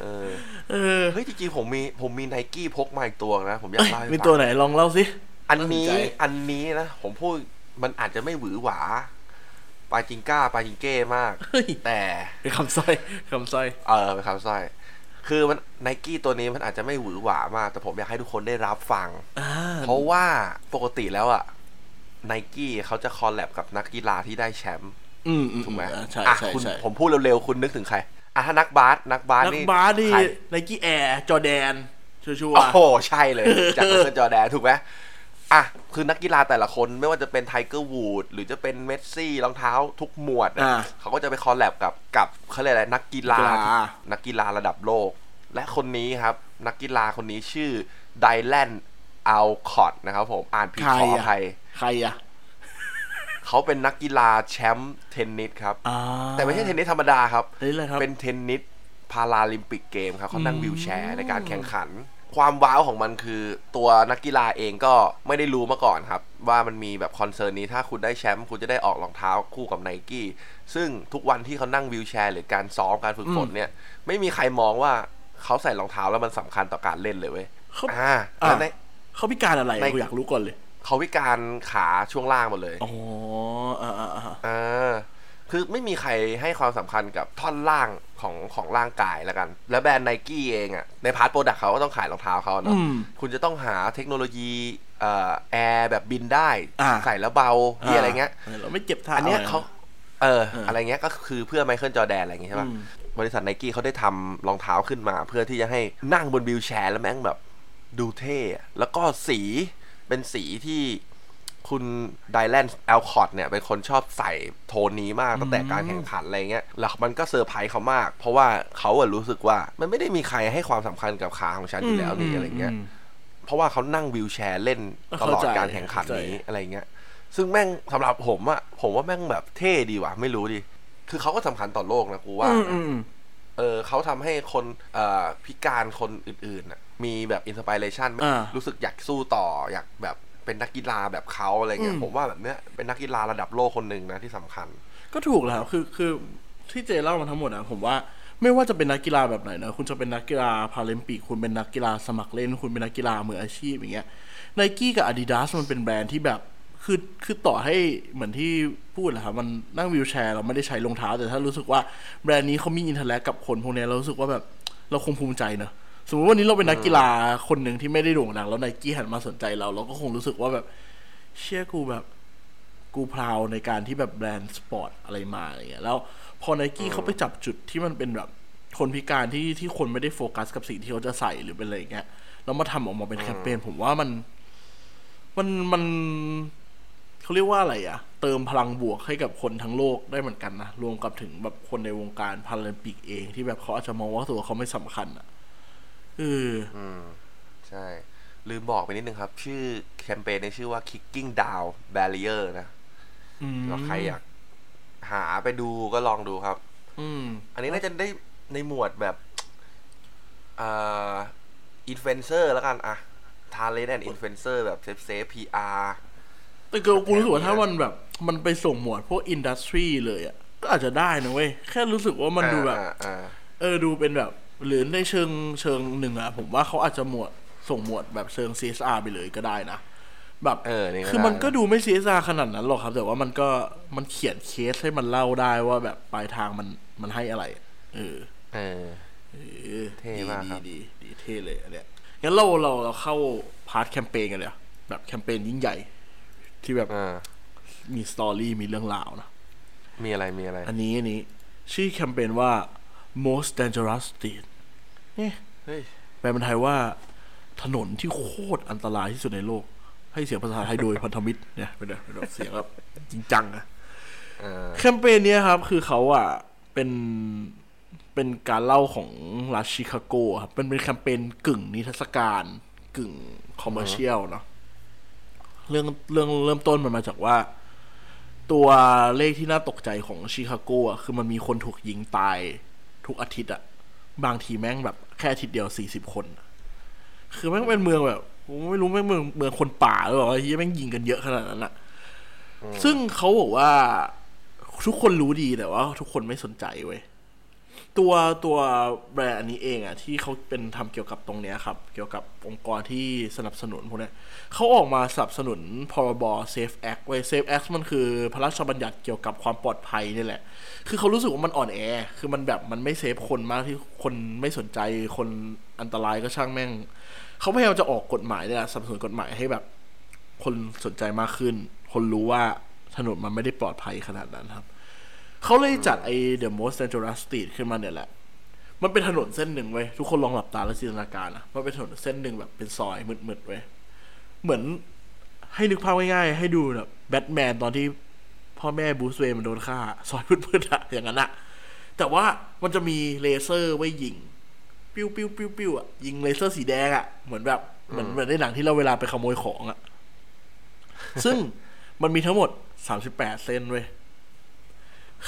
[SPEAKER 4] เออ
[SPEAKER 3] เออ
[SPEAKER 4] เฮ้ยจริงๆผมมีผมมีไนกี้พกมาอีกตัวนะผมอยาก
[SPEAKER 3] เอ้ย
[SPEAKER 4] เล่าให้
[SPEAKER 3] มี
[SPEAKER 4] ฟัง
[SPEAKER 3] ตัวไหนลองเล่าสิ
[SPEAKER 4] อันนี้
[SPEAKER 3] น่าสนใจ
[SPEAKER 4] อันนี้นะผมพูดมันอาจจะไม่หวือหวา ปาจิงก้าปาจิงเก้มาก
[SPEAKER 3] เฮ้ย
[SPEAKER 4] แต่
[SPEAKER 3] เป็นคำสร้อยคำสร้อย
[SPEAKER 4] เออเป็นคำสร้อย คือมันไนกี้ตัวนี้มันอาจจะไม่หวือหวามาก แต่ผมอยากให้ทุกคนได้รับฟัง
[SPEAKER 3] อ่า
[SPEAKER 4] เพราะว่าปกติแล้วอะไนกี้เขาจะคอลแลบกับนักกีฬาที่ได้แชมป์
[SPEAKER 3] อืมอืม
[SPEAKER 4] ถูกไหม
[SPEAKER 3] อ่าใช่
[SPEAKER 4] อะ
[SPEAKER 3] ใช่
[SPEAKER 4] คุณ
[SPEAKER 3] ใช่
[SPEAKER 4] ผมพูดเร็วๆ คุณนึกถึงใครอะถ้านักบาสนักบาส
[SPEAKER 3] นัก
[SPEAKER 4] นี่
[SPEAKER 3] บาสนี่
[SPEAKER 4] ใคร
[SPEAKER 3] Nike Air Jordan sure
[SPEAKER 4] โอ้โหใช่เลยจากเซนจอร์แดนถูกไหม อะคือนักกีฬาแต่ละคนไม่ว่าจะเป็นไทเกอร์วูดหรือจะเป็นเมสซี่รองเท้าทุกหมวด
[SPEAKER 3] อ่า
[SPEAKER 4] อะเขาก็จะไป collab กับกับเขาเรียกอะไรนักกีฬา
[SPEAKER 3] นักกีฬา
[SPEAKER 4] นักกีฬาระดับโลก และคนนี้ครับ นักกีฬาคนนี้ชื่อ Dylan Alcott นะครับผมอ่านผิด
[SPEAKER 3] ใคร
[SPEAKER 4] ขออ
[SPEAKER 3] อะ
[SPEAKER 4] ภัย
[SPEAKER 3] ใครอะ
[SPEAKER 4] เขาเป็นนักกีฬาแชมป์เทนนิสครับ
[SPEAKER 3] อ่า
[SPEAKER 4] แต่ไม่ใช่เทนนิสธรรมดาครับ
[SPEAKER 3] นี่เลยครับ
[SPEAKER 4] เป็นเทนนิสพาราลิมปิกเกมครับเขานั่ง wheelchair ในการแข่งขัน ความว้าวของมันคือตัวนักกีฬาเองก็ไม่ได้รู้มาก่อนครับ ว่ามันมีแบบ concern นี้ถ้าคุณได้แชมป์คุณจะได้ออกรองเท้าคู่กับไนกี้ซึ่งทุกวันที่เขานั่ง wheelchair หรือการซ้อมการฝึกฝนเนี่ยไม่มีใครมองว่าเขาใส่รองเท้าแล้วมันสำคัญต่อการเล่นเลยเว้ย
[SPEAKER 3] เขา
[SPEAKER 4] อ่า
[SPEAKER 3] อะ
[SPEAKER 4] แล้วใน
[SPEAKER 3] เขาพิการอะไร
[SPEAKER 4] ใน
[SPEAKER 3] กูอยากรู้ก่อนเลย
[SPEAKER 4] เขาพิการขาช่วงล่างหมดเลย
[SPEAKER 3] อ๋ออ่าอ่าอ่า
[SPEAKER 4] อ่า คือไม่มีใครให้ความสำคัญกับท่อนล่างของของร่างกายแล้วกัน แล้วแบรนด์ไนกี้เองอะ่ะใน part product เขาก็ต้องขายรองเท้าเขาเนาะ
[SPEAKER 3] อืม
[SPEAKER 4] คุณจะต้องหาเทคโนโลยีเอ่อแอร์แบบบินได้
[SPEAKER 3] อ่า
[SPEAKER 4] ใส่แล้วเบาที่อะไรเงี้ย
[SPEAKER 3] เราไม่เจ็บเท้า
[SPEAKER 4] อันเนี้ยเขาเออ
[SPEAKER 3] เอออ
[SPEAKER 4] อะไรเงี้ยก็คือเพื่อ Michael Jordan อะไรอย่างงี้ใช่ป่ะ
[SPEAKER 3] อืม
[SPEAKER 4] บริษัทไนกี้เขาได้ทำรองเท้าขึ้นมา เพื่อที่จะให้นั่งบน wheelchair แล้วแม่งแบบดูเท่อะแล้วก็สีเป็นสีที่ คุณ Dylan Alcott เนี่ยเป็นคนชอบใส่โทนนี้มากตั้งแต่การแข่งขันอะไรเงี้ยแล้วมันก็เซอร์ไพรส์เขามาก เพราะว่าเขาอะรู้สึกว่ามันไม่ได้มีใครให้ความสำคัญกับขาของฉันอยู่แล้วนี่อะไรเงี้ย
[SPEAKER 3] ม
[SPEAKER 4] เพราะว่าเขานั่ง wheelchair เล่นตลอด
[SPEAKER 3] เข้าใจ
[SPEAKER 4] การแข่งขัน
[SPEAKER 3] เข้าใจ
[SPEAKER 4] นี้อะไรเงี้ยซึ่งแม่งสำหรับผมอะผมว่าแม่งแบบเท่ดีว่ะไม่รู้ดิคือเขาก็สำคัญต่อโลกนะกูว่า
[SPEAKER 3] อืม
[SPEAKER 4] นะ
[SPEAKER 3] อืม
[SPEAKER 4] เออเขาทำให้คนเอ่อพิการคนอื่นๆน่ะมีแบบ inspiration
[SPEAKER 3] อ่า
[SPEAKER 4] รู้สึกอยากสู้ต่ออยากแบบ เป็นนักกีฬาแบบเขาอะไรเงี้ยอื
[SPEAKER 3] ม
[SPEAKER 4] ผมว่าแบบเนี้ยเป็นนักกีฬาระดับโลกคนหนึ่งนะที่สำคัญ
[SPEAKER 3] ก็ถูกแล้วคือคือที่เจเล่ามาทั้งหมดนะผมว่าไม่ว่าจะเป็นนักกีฬาแบบไหนนะคุณจะเป็นนักกีฬาพาราลิมปิก คุณเป็นนักกีฬาสมัครเล่น คุณเป็นนักกีฬามืออาชีพอย่างเงี้ยไนกี้กับ Adidas มันเป็นแบรนด์ที่แบบคือคือต่อให้เหมือนที่พูดแหละครับมันนั่ง wheelchair เราไม่ได้ใช้รองเท้า แต่ถ้ารู้สึกว่าแบรนด์นี้เขามี interact กับคนพวกเนี้ยเรารู้สึกว่าแบบเราคงภูมิใจเนอะ สมมติวันนี้เราเป็นนักกีฬาคนหนึ่งที่ไม่ได้โด่งดังแล้วไนกี้หันมาสนใจเรา เราก็คงรู้สึกว่าแบบ เชื่อกูแบบกู proud ในการที่แบบแบรนด์สปอร์ตอะไรมาอะไรเงี้ยแล้วพอไนกี้เขาไปจับจุดที่มันเป็นแบบคนพิการที่ที่คนไม่ได้โฟกัสกับสิ่งที่เขาจะใส่หรือเป็นอะไรอย่างเงี้ยแล้วมาทำออกมาเป็นแคมเปญผมว่ามันมันมันเขาเรียกว่าอะไรอะเติมพลังบวกให้กับคนทั้งโลกได้เหมือนกันนะรวมกับถึงแบบคนในวงการพาราลิมปิกเองที่แบบเขาอาจจะมองว่าตัวเขาไม่สำคัญอะ เออ
[SPEAKER 4] อืม ใช่ ลืมบอกไปนิดนึงครับ ชื่อแคมเปญในชื่อว่า kicking down barrier นะ
[SPEAKER 3] อืม
[SPEAKER 4] แล้วใครอยากหาไปดูก็ลองดูครับ
[SPEAKER 3] อืม
[SPEAKER 4] อันนี้น่าจะได้ในหมวดแบบอ่าอินฟลูเอนเซอร์แล้วกันอะ talent and influencer แบบ safe safe PR
[SPEAKER 3] แต่กูกูรู้สึกว่าถ้ามันแบบ มันไปส่งหมวดพวก industry เลยอะก็อาจจะได้นะเว้ย แค่รู้สึกว่ามันดูแบบ
[SPEAKER 4] อ่า
[SPEAKER 3] เออดูเป็นแบบ หรือในเชิงเชิงหนึ่งอะผมว่าเขาอาจจะหมวดส่งหมวดแบบเชิง CSR ไปเลยก็ได้นะ แบบ
[SPEAKER 4] เออนี่ก็
[SPEAKER 3] คือมัน
[SPEAKER 4] ได้
[SPEAKER 3] ก็ดูไม่ CSR ขนาดนั้นหรอกครับ แต่ว่ามันก็มันเขียนเคสให้มันเล่าได้ว่าแบบปลายทางมันมันให้อะไร เออ
[SPEAKER 4] เออ
[SPEAKER 3] เออ
[SPEAKER 4] เท่มากครับ
[SPEAKER 3] ดีดีดีเท่เลยอันเนี้ยงั้นเราเราเราเข้า part แคมเปญกันเลยอะแบบแคมเปญยิ่งใหญ่ ที่แบบ
[SPEAKER 4] อ่า
[SPEAKER 3] มี story มีเรื่องราวนะ
[SPEAKER 4] มีอะไรมีอะไร
[SPEAKER 3] อันนี้อันนี้ ชื่อแคมเปญว่า most dangerous street เนี่ย
[SPEAKER 4] เฮ้ย
[SPEAKER 3] แปลเป็นไทยว่า ถนนที่โคตรอันตรายที่สุดในโลก ให้เสียงภาษาไทยโดยพันธมิตรเนี่ยเป็นแบบเป็นแบบเสียงแบบจริงจังอะ
[SPEAKER 4] อ่า
[SPEAKER 3] แคมเปญเนี้ยครับ คือเขาอะ เป็นเป็นการเล่าของรัฐชิคาโกครับเป็นเป็นแคมเปญกึ่งนิทรรศการกึ่งคอมเมอร์เชียลเนาะเรื่องเรื่องเริ่มต้นมันมาจากว่า ตัวเลขที่น่าตกใจของชิคาโกอะคือมันมีคนถูกยิงตาย ทุกอาทิตย์อะบางทีแม่งแบบแค่อาทิตย์เดียวสี่สิบคนอะคือแม่งเป็นเมืองแบบผมไม่รู้แม่งเมืองเมืองคนป่าหรือเปล่าที่แม่งยิงกันเยอะขนาดนั้นอะซึ่งเขาบอกว่าทุกคนรู้ดีแต่ว่า ทุกคนไม่สนใจเว้ย ตัวตัวแบรนด์อันนี้เองอะที่เขาเป็นทำเกี่ยวกับตรงเนี้ยครับ เกี่ยวกับองค์กรที่สนับสนุนพวกเนี้ยเขาออกมาสนับสนุนพรบ Safe Act เว้ Safe Act มันคือพระราชบัญญัติเกี่ยวกับความปลอดภัยนี่แหละ คือเขารู้สึกว่ามันอ่อนแอ คือมันแบบมันไม่เซฟคนมากที่คนไม่สนใจคนอันตรายก็ช่างแม่ง เขาพยายามจะออกกฎหมายเนี่ยสนับสนุนกฎหมายให้แบบ คนสนใจมากขึ้น คนรู้ว่าถนนมันไม่ได้ปลอดภัยขนาดนั้นครับ เขาเลยจัดไอ้ The Most Dangerous Street ขึ้นมาเนี่ยแหละ มันเป็นถนนเส้นหนึ่งเว้ย ทุกคนลองหลับตาแล้วจินตนาการนะมันเป็นถนนเส้นหนึ่งแบบเป็นซอยมืดๆเว้ย เหมือนให้นึกภาพง่ายๆ ให้ดูแบบแบทแมนตอนที่พ่อแม่บูสเวย์มันโดนฆ่า ซอยมืดๆอะอย่างนั้นอะแต่ว่ามันจะมีเลเซอร์ไว้ยิง ปิ้วปิ้วปิ้วปิ้วอะยิงเลเซอร์สีแดงอะเหมือนแบบเหมือนเหมือนในหนังที่เราเวลาไปขโมยของอะซึ่งมันมีทั้งหมด38เส้นเว้ย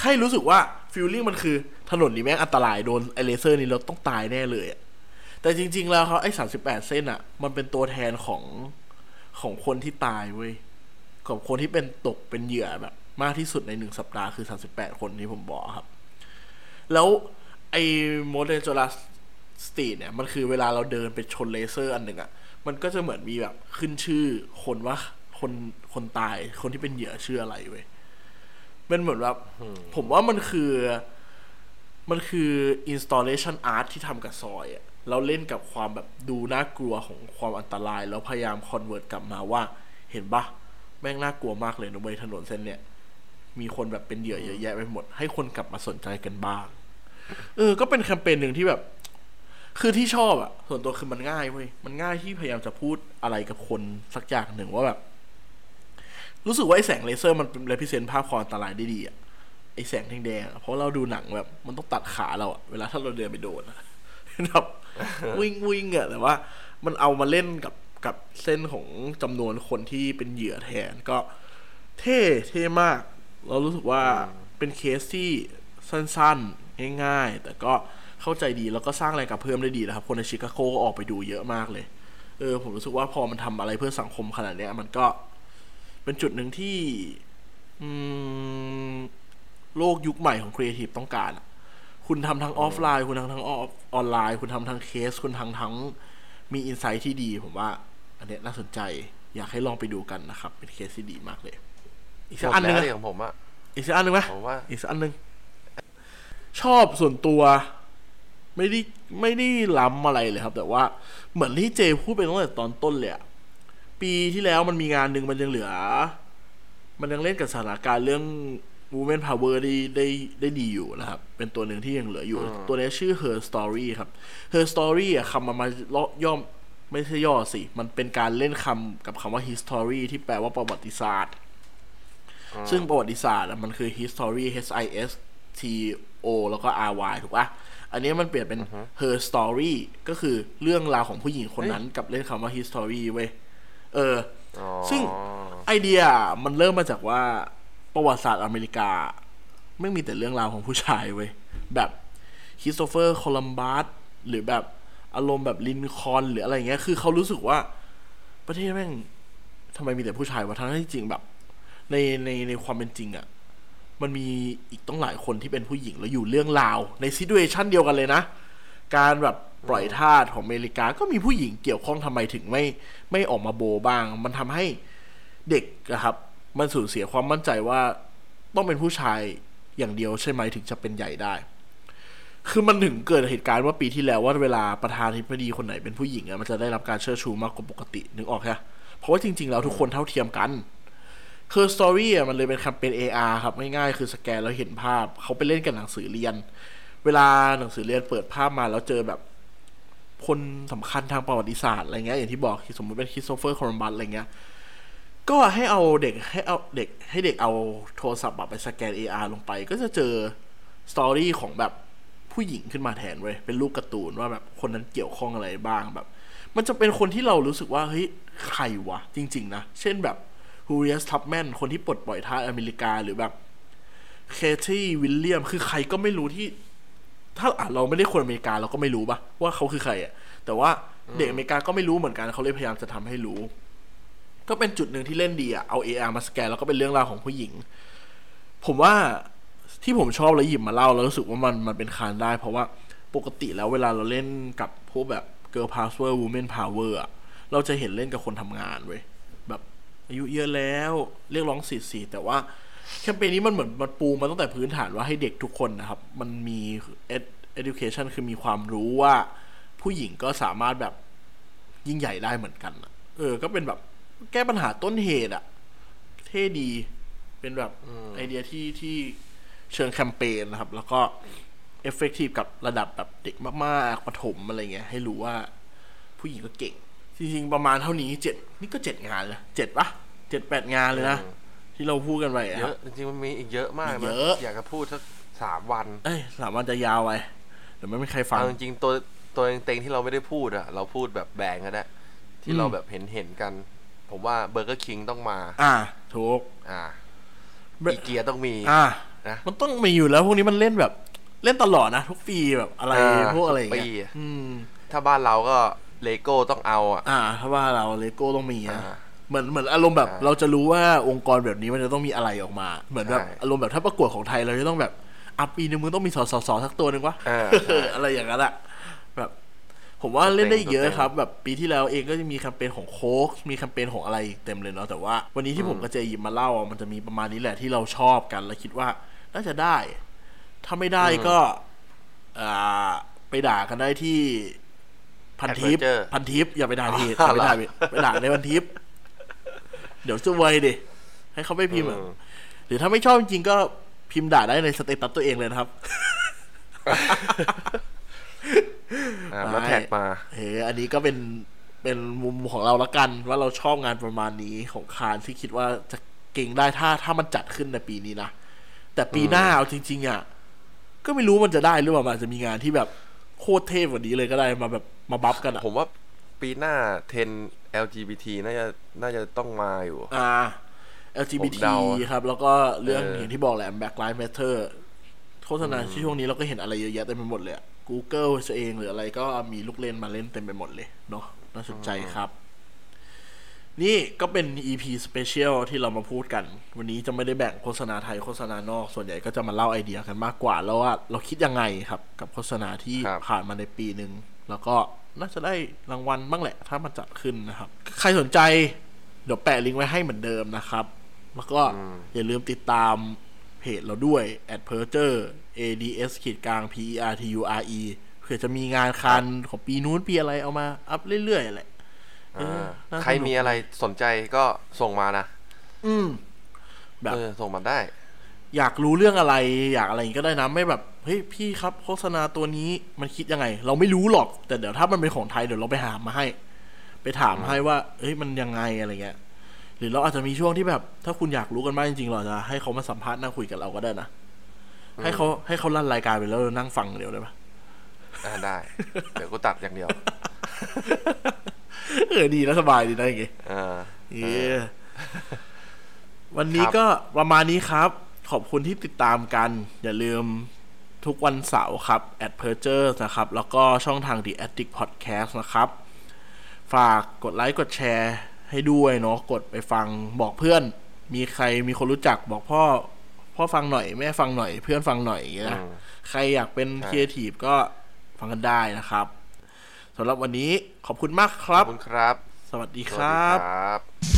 [SPEAKER 3] ให้รู้สึกว่า feeling มันคือถนนนี้แม่งอันตรายโดนไอ้เลเซอร์นี้เราต้องตายแน่เลยอะแต่จริง ๆ แล้วเขาไอ้38เส้นอะมันเป็นตัวแทนของของคนที่ตายเว้ยของคนที่เป็นตกเป็นเหยื่อแบบ มากที่สุดในหนึ่งสัปดาห์คือ38คนที่ผมบอกครับ แล้วไอ้ most dangerous street เนี่ยมันคือเวลาเราเดินไปชนเลเซอร์อันหนึ่งอะมันก็จะเหมือนมีแบบขึ้นชื่อคนว่าคนคนตายคนที่เป็นเหยื่อชื่ออะไรเว้ย เป็นเหมือนแบบผมว่ามันคือ มันคือ installation art ที่ทำกับซอยอะเราเล่นกับความแบบดูน่ากลัวของความอันตราย แล้วพยายาม convert กลับมาว่า เห็นปะแม่งน่ากลัวมากเลยนะเว้ยถนนเส้นเนี่ย มีคนแบบเป็นเหยื่อเยอะแยะไปหมด ให้คนกลับมาสนใจกันบ้าง เออ ก็เป็นแคมเปญหนึ่งที่แบบ คือที่ชอบอะส่วนตัวคือมันง่ายเว้ยมันง่ายที่พยายามจะพูดอะไรกับคนสักอย่างหนึ่งว่าแบบ รู้สึกว่าไอ้แสงเลเซอร์มันเป็น represent ภาพความอันตรายได้ดีอะไอ้แสงแดงๆเพราะเราดูหนังแบบ มันต้องตัดขาเราอะเวลาถ้าเราเดินไปโดนอะแบบวิ่งวิ่งอะแต่ว่า มันเอามาเล่นกับกับเส้นของจำนวนคนที่เป็นเหยื่อแทนก็เท่เท่มาก เรารู้สึกว่าเป็นเคสที่สั้นๆ ง่ายๆ แต่ก็เข้าใจดีแล้วก็สร้างแรงกระเพื่อมได้ดีนะครับ คนในชิคาโกก็ออกไปดูเยอะมากเลย เออ ผมรู้สึกว่าพอมันทำอะไรเพื่อสังคมขนาดเนี้ย มันก็ เป็นจุดหนึ่งที่อืมโลกยุคใหม่ของครีเอทีฟต้องการอะคุณทำทั้งออฟไลน์ คุณทำทั้งออนไลน์ คุณทำทั้งเคส คุณทำทั้งมี insight ที่ดี ผมว่า อันเนี้ยน่าสนใจ อยากให้ลองไปดูกันนะครับ เป็นเคสที่ดีมากเลย อีกสักอันหนึ
[SPEAKER 4] แล้
[SPEAKER 3] ง
[SPEAKER 4] ว
[SPEAKER 3] อะ
[SPEAKER 4] ดิของผมอะ
[SPEAKER 3] อีกสักอันหนึ่งไหม
[SPEAKER 4] ผมว่า
[SPEAKER 3] อีกสักอันหนึ่งชอบส่วนตัวไม่ได้ไม่ได้ล้ำอะไรเลยครับ แต่ว่าเหมือนที่เจพูดไปตั้งแต่ตอนต้นเลยอะ ปีที่แล้วมันมีงานหนึ่งมันยังเหลือ มันยังเล่นกับสถานการณ์เรื่อง women power ได้ได้ได้ดีอยู่นะครับ เป็นตัวหนึ่งที่ยังเหลืออยู่ ตัวนี้ชื่อ her story ครับ her story อะคำมันมาย่อมไม่ใช่ย่อสิ มันเป็นการเล่นคำกับคำว่า history ที่แปลว่าประวัติศาสตร์ ซึ่งประวัติศาสตร์อะมันคือ history h i s t o แล้วก็ r y ถูกปะอันนี้มันเปลี่ยนเป็น her story ก็คือเรื่องราวของผู้หญิงคนนั้นกับเล่นคำว่า history เว้ย เออ
[SPEAKER 4] อ๋อ
[SPEAKER 3] ซึ่งไอเดียมันเริ่มมาจากว่าประวัติศาสตร์อเมริกา มันมีแต่เรื่องราวของผู้ชายเว้ย แบบคริสโตเฟอร์ โคลัมบัสหรือแบบอารมณ์แบบลินคอล์นหรืออะไรเงี้ย คือเขารู้สึกว่าประเทศแม่งทำไมมีแต่ผู้ชายวะทั้งที่จริงแบบ ในในในความเป็นจริงอะ่ะมันมีอีกต้องหลายคนที่เป็นผู้หญิงแล้วอยู่เรื่องราว ในซิ t u เอชันเดียวกันเลยนะ การแบบ ปล่อยทาสของอเมริกา ก็มีผู้หญิงเกี่ยวข้องทำไมถึงไม่ไม่ออกมาโบบ้าง มันทำให้เด็กอะครับ มันสูญเสียความมั่นใจว่าต้องเป็นผู้ชายอย่างเดียวใช่ไหมถึงจะเป็นใหญ่ได้ คือมันถึงเกิดเหตุการณ์ว่าปีที่แล้วว่าเวลาประธานาธิบดีคนไหนเป็นผู้หญิงอะมันจะได้รับการเชิดชูมากกว่าปกตินึกออกใช่ปะเพราะว่าจริงๆแล้วทุกคนเท่าเทียมกันคือสตอรี่อะมันเลยเป็นแคมเปญ AR ครับง่ายๆคือสแกนแล้วเห็นภาพ เขาไปเล่นกับหนังสือเรียน เวลาหนังสือเรียนเปิดภาพมาแล้วเจอแบบ คนสำคัญทางประวัติศาสตร์อะไรเงี้ยอย่างที่บอกสมมติเป็นคริสโตเฟอร์โคลัมบัสอะไรเงี้ยก็ให้เอาเด็กให้เอาเด็กให้เด็กเอาโทรศัพท์ไปสแกน AR ลงไป ก็จะเจอ story ของแบบผู้หญิงขึ้นมาแทนเว้ยเป็นรูปการ์ตูนว่าแบบคนนั้นเกี่ยวข้องอะไรบ้างแบบ มันจะเป็นคนที่เรารู้สึกว่าเฮ้ยใครวะ จริง ๆ นะ เช่นแบบ Harriet Tubman คนที่ปลดปล่อยทาสอเมริกาหรือแบบเคที่วิลเลียมคือใครก็ไม่รู้ที่ ถ้าอะเราไม่ได้คนอเมริกาเราก็ไม่รู้ปะว่าเขาคือใครอะแต่ว่าเด็กอเมริกาก็ไม่รู้เหมือนกันเขาเลยพยายามจะทำให้รู้ ก็เป็นจุดหนึ่งที่เล่นดีอะเอา AR มาสแกนแล้วก็เป็นเรื่องราวของผู้หญิง ผมว่าที่ผมชอบแล้วหยิบมาเล่าแล้วรู้สึกว่ามันมันเป็นคานได้ เพราะว่าปกติแล้วเวลาเราเล่นกับพวกแบบ girl power women power อะเราจะเห็นเล่นกับคนทำงานเว้ยแบบอายุเยอะแล้วเรียกร้องสิทธิสตรีแต่ว่า แคมเปญนี้มันเหมือนมันปูมาตั้งแต่พื้นฐานว่าให้เด็กทุกคนนะครับ มันมี ed- education คือมีความรู้ว่า ผู้หญิงก็สามารถแบบยิ่งใหญ่ได้เหมือนกันอะเออ ก็เป็นแบบแก้ปัญหาต้นเหตุอะเท่ดี เป็นแบบไอเดียที่ที่เชิงแคมเปญนะครับ แล้วก็ effective กับระดับแบบเด็กมากๆประถมอะไรเงี้ย ให้รู้ว่าผู้หญิงก็เก่ง จริงๆ ประมาณเท่านี้เจ็ดนี่ก็เจ็ดงานเลยเจ็ดปะเจ็ดแปดงานเลยนะ ที่เราพูดกันไปอะ
[SPEAKER 4] เยอะครั
[SPEAKER 3] บ
[SPEAKER 4] จริงๆมันมีอีกเยอะมาก
[SPEAKER 3] มี
[SPEAKER 4] นะ
[SPEAKER 3] เยอะ
[SPEAKER 4] อยากจะพูดสักสามวัน
[SPEAKER 3] เอ้ยสามวันจะยาวไปเดี๋ยวไม่มีใครฟัง
[SPEAKER 4] เอาจริงๆตัวตัวเต็งๆที่เราไม่ได้พูดอะเราพูดแบบแบ่งก็ได้ ที่
[SPEAKER 3] อืม
[SPEAKER 4] เราแบบเห็นเห็นๆกัน ผมว่าเบอร์เกอร์คิงต้องมา
[SPEAKER 3] อ่าถูก
[SPEAKER 4] อ่า
[SPEAKER 3] เบ
[SPEAKER 4] อีเกียต้องมี
[SPEAKER 3] อ่า
[SPEAKER 4] นะ
[SPEAKER 3] มันต้องมีอยู่แล้วพวกนี้มันเล่นแบบ เล่นตลอดนะทุกปีแบบอะไร
[SPEAKER 4] อ่า
[SPEAKER 3] พวกอะไรอย่าง
[SPEAKER 4] ทุกปี
[SPEAKER 3] เงี้ยอืม
[SPEAKER 4] ถ้าบ้านเราก็เลโก้ต้องเอาอะ
[SPEAKER 3] อ่า ถ้าว่าเราเลโก้ต้องมีนะ
[SPEAKER 4] อ่า
[SPEAKER 3] เหมือนเหมือนอารมณ์แบบ
[SPEAKER 4] อ่า
[SPEAKER 3] เราจะรู้ว่าองค์กรแบบนี้มันจะต้องมีอะไรออกมา เหมือนแบบ
[SPEAKER 4] ใช่
[SPEAKER 3] อารมณ์แบบถ้าประกวดของไทยเราจะต้องแบบอะปีนึงมึงต้องมีสอสอสอสักตัวหนึ่งวะ
[SPEAKER 4] อ่า
[SPEAKER 3] อะไรอย่างนั้นอะแบบ ผมว่าเล่นได้อีกเย
[SPEAKER 4] ตัวเต็ง
[SPEAKER 3] แบบปีที่แล้วเองก็จะมีแคมเปญของโค้กมีแคมเปญของอะไรอีกเต็มเลยเนาะแต่ว่าวันนี้ที่ผมกับเจหยิบมาเล่าอะมันจะมีประมาณนี้แหละที่เราชอบกัน และคิดว่าน่าจะได้ ถ้าไม่ได้ก็อ่าไปด่ากันได้ที่พันทิป
[SPEAKER 4] Adventure
[SPEAKER 3] พันทิปอย่าไปด่าเพจ
[SPEAKER 4] อ๋
[SPEAKER 3] อย่า
[SPEAKER 4] อ
[SPEAKER 3] ไปด่าเพจไปด่าในพันทิป เดี๋ยวซวยดิ ให้เขาไม่พิมพ์อะ
[SPEAKER 4] อืม
[SPEAKER 3] หรือถ้าไม่ชอบจริงๆก็พิมพ์ด่าได้ในสเตตัสตัวเองเลยนะครับ
[SPEAKER 4] อ่าแล้วแท็กมา
[SPEAKER 3] เอออันนี้ก็เป็นเป็นมุมของเราละกัน ว่าเราชอบงานประมาณนี้ของคานที่คิดว่าจะเก่งได้ถ้าถ้ามันจัดขึ้นในปีนี้นะ แต่ปีหน้าเอาจริง ๆ อะ ก็ไม่รู้มันจะได้หรือเปล่ามันอาจจะมีงานที่แบบโคตรเทพกว่านี้เลยก็ได้มาแบบมาบัฟกันอะ
[SPEAKER 4] ผมว่า ปีหน้า10 LGBT น่าจะน่าจะต้องมาอยู่
[SPEAKER 3] อ่า
[SPEAKER 4] ผม
[SPEAKER 3] LGBT
[SPEAKER 4] เดา
[SPEAKER 3] ครับ แล้วก็เรื่อง
[SPEAKER 4] เออ
[SPEAKER 3] อ
[SPEAKER 4] อ
[SPEAKER 3] ย่างที่บอกแหละ Black Lives Matter โฆษณาที่ช่วงนี้เราก็เห็นอะไรเยอะแยะเต็มไปหมดเลยอะ Google เองหรืออะไรก็มีลูกเล่นมาเล่นเต็มไปหมดเลยเนาะน่าสนใจครับ นี่ก็เป็น EP Special ที่เรามาพูดกัน วันนี้จะไม่ได้แบ่งโฆษณาไทยโฆษณานอก ส่วนใหญ่ก็จะมาเล่าไอเดียกันมากกว่า แล้วว่าเราคิดยังไงครับ กับโฆษณาที่
[SPEAKER 4] ครับ
[SPEAKER 3] ผ่านมาในปีหนึ่งแล้วก็ น่าจะได้รางวัลบ้างแหละ ถ้ามันจัดขึ้นนะครับ ใครสนใจ เดี๋ยวแปะลิงก์ไว้ให้เหมือนเดิมนะครับ แล้วก็อย่าลืมติดตามเพจเราด้วย a d p e r t u r ads ขีดกลาง p e r t u r e เผื่อจะมีงานคันของปีนู้นปีอะไรเอามาอัพเรื่อยๆแหละเออ
[SPEAKER 4] อ่า
[SPEAKER 3] น่าสนุก
[SPEAKER 4] ใครมีอะไรสนใจก็ส่งมานะ
[SPEAKER 3] อืม แบบ
[SPEAKER 4] เออส่งมาได้
[SPEAKER 3] อยากรู้เรื่องอะไร อยากอะไรอย่างงี้ก็ได้นะ ไม่แบบเฮ้ยพี่ครับโฆษณาตัวนี้มันคิดยังไง เราไม่รู้หรอก แต่เดี๋ยวถ้ามันเป็นของไทยเดี๋ยวเราไปหามาให้ ไปถามให้ว่า เฮ้ยมันยังไงอะไรเงี้ย หรือเราอาจจะมีช่วงที่แบบ ถ้าคุณอยากรู้กันมากจริงๆเราจะให้เขามาสัมภาษณ์นั่งคุยกับเราก็ได้นะให้เขาให้เขาลั่นรายการไปแล้วเรานั่งฟังเดียวได้ปะ
[SPEAKER 4] อ่าได้ เดี๋ยวกูตัดอย่างเดียว
[SPEAKER 3] เออดีแล้วสบายดีนะอย่างงี้
[SPEAKER 4] เออ
[SPEAKER 3] เออวันนี้ก็ประมาณนี้ครับ ขอบคุณที่ติดตามกัน อย่าลืม ทุกวันเสาร์ครับ at p e r g e r นะครับ แล้วก็ช่องทาง The Addict Podcast นะครับ ฝากกดไลค์กดแชร์ให้ด้วยเนาะกดไปฟังบอกเพื่อน มีใครมีคนรู้จักบอกพ่อ พ่อฟังหน่อย แม่ฟังหน่อยเพื่อนฟังหน่อยอย่างเงี้ยนะ
[SPEAKER 4] อืม
[SPEAKER 3] ใครอยากเป็น
[SPEAKER 4] ใช่
[SPEAKER 3] ครีเอทีฟก็ฟังกันได้นะครับสำหรับวันนี้ขอบคุณมากครั
[SPEAKER 4] ข
[SPEAKER 3] บ
[SPEAKER 4] อบคุณครับ
[SPEAKER 3] สวัสดี
[SPEAKER 4] ส
[SPEAKER 3] ค
[SPEAKER 4] วัสดี
[SPEAKER 3] รับ
[SPEAKER 4] ครับ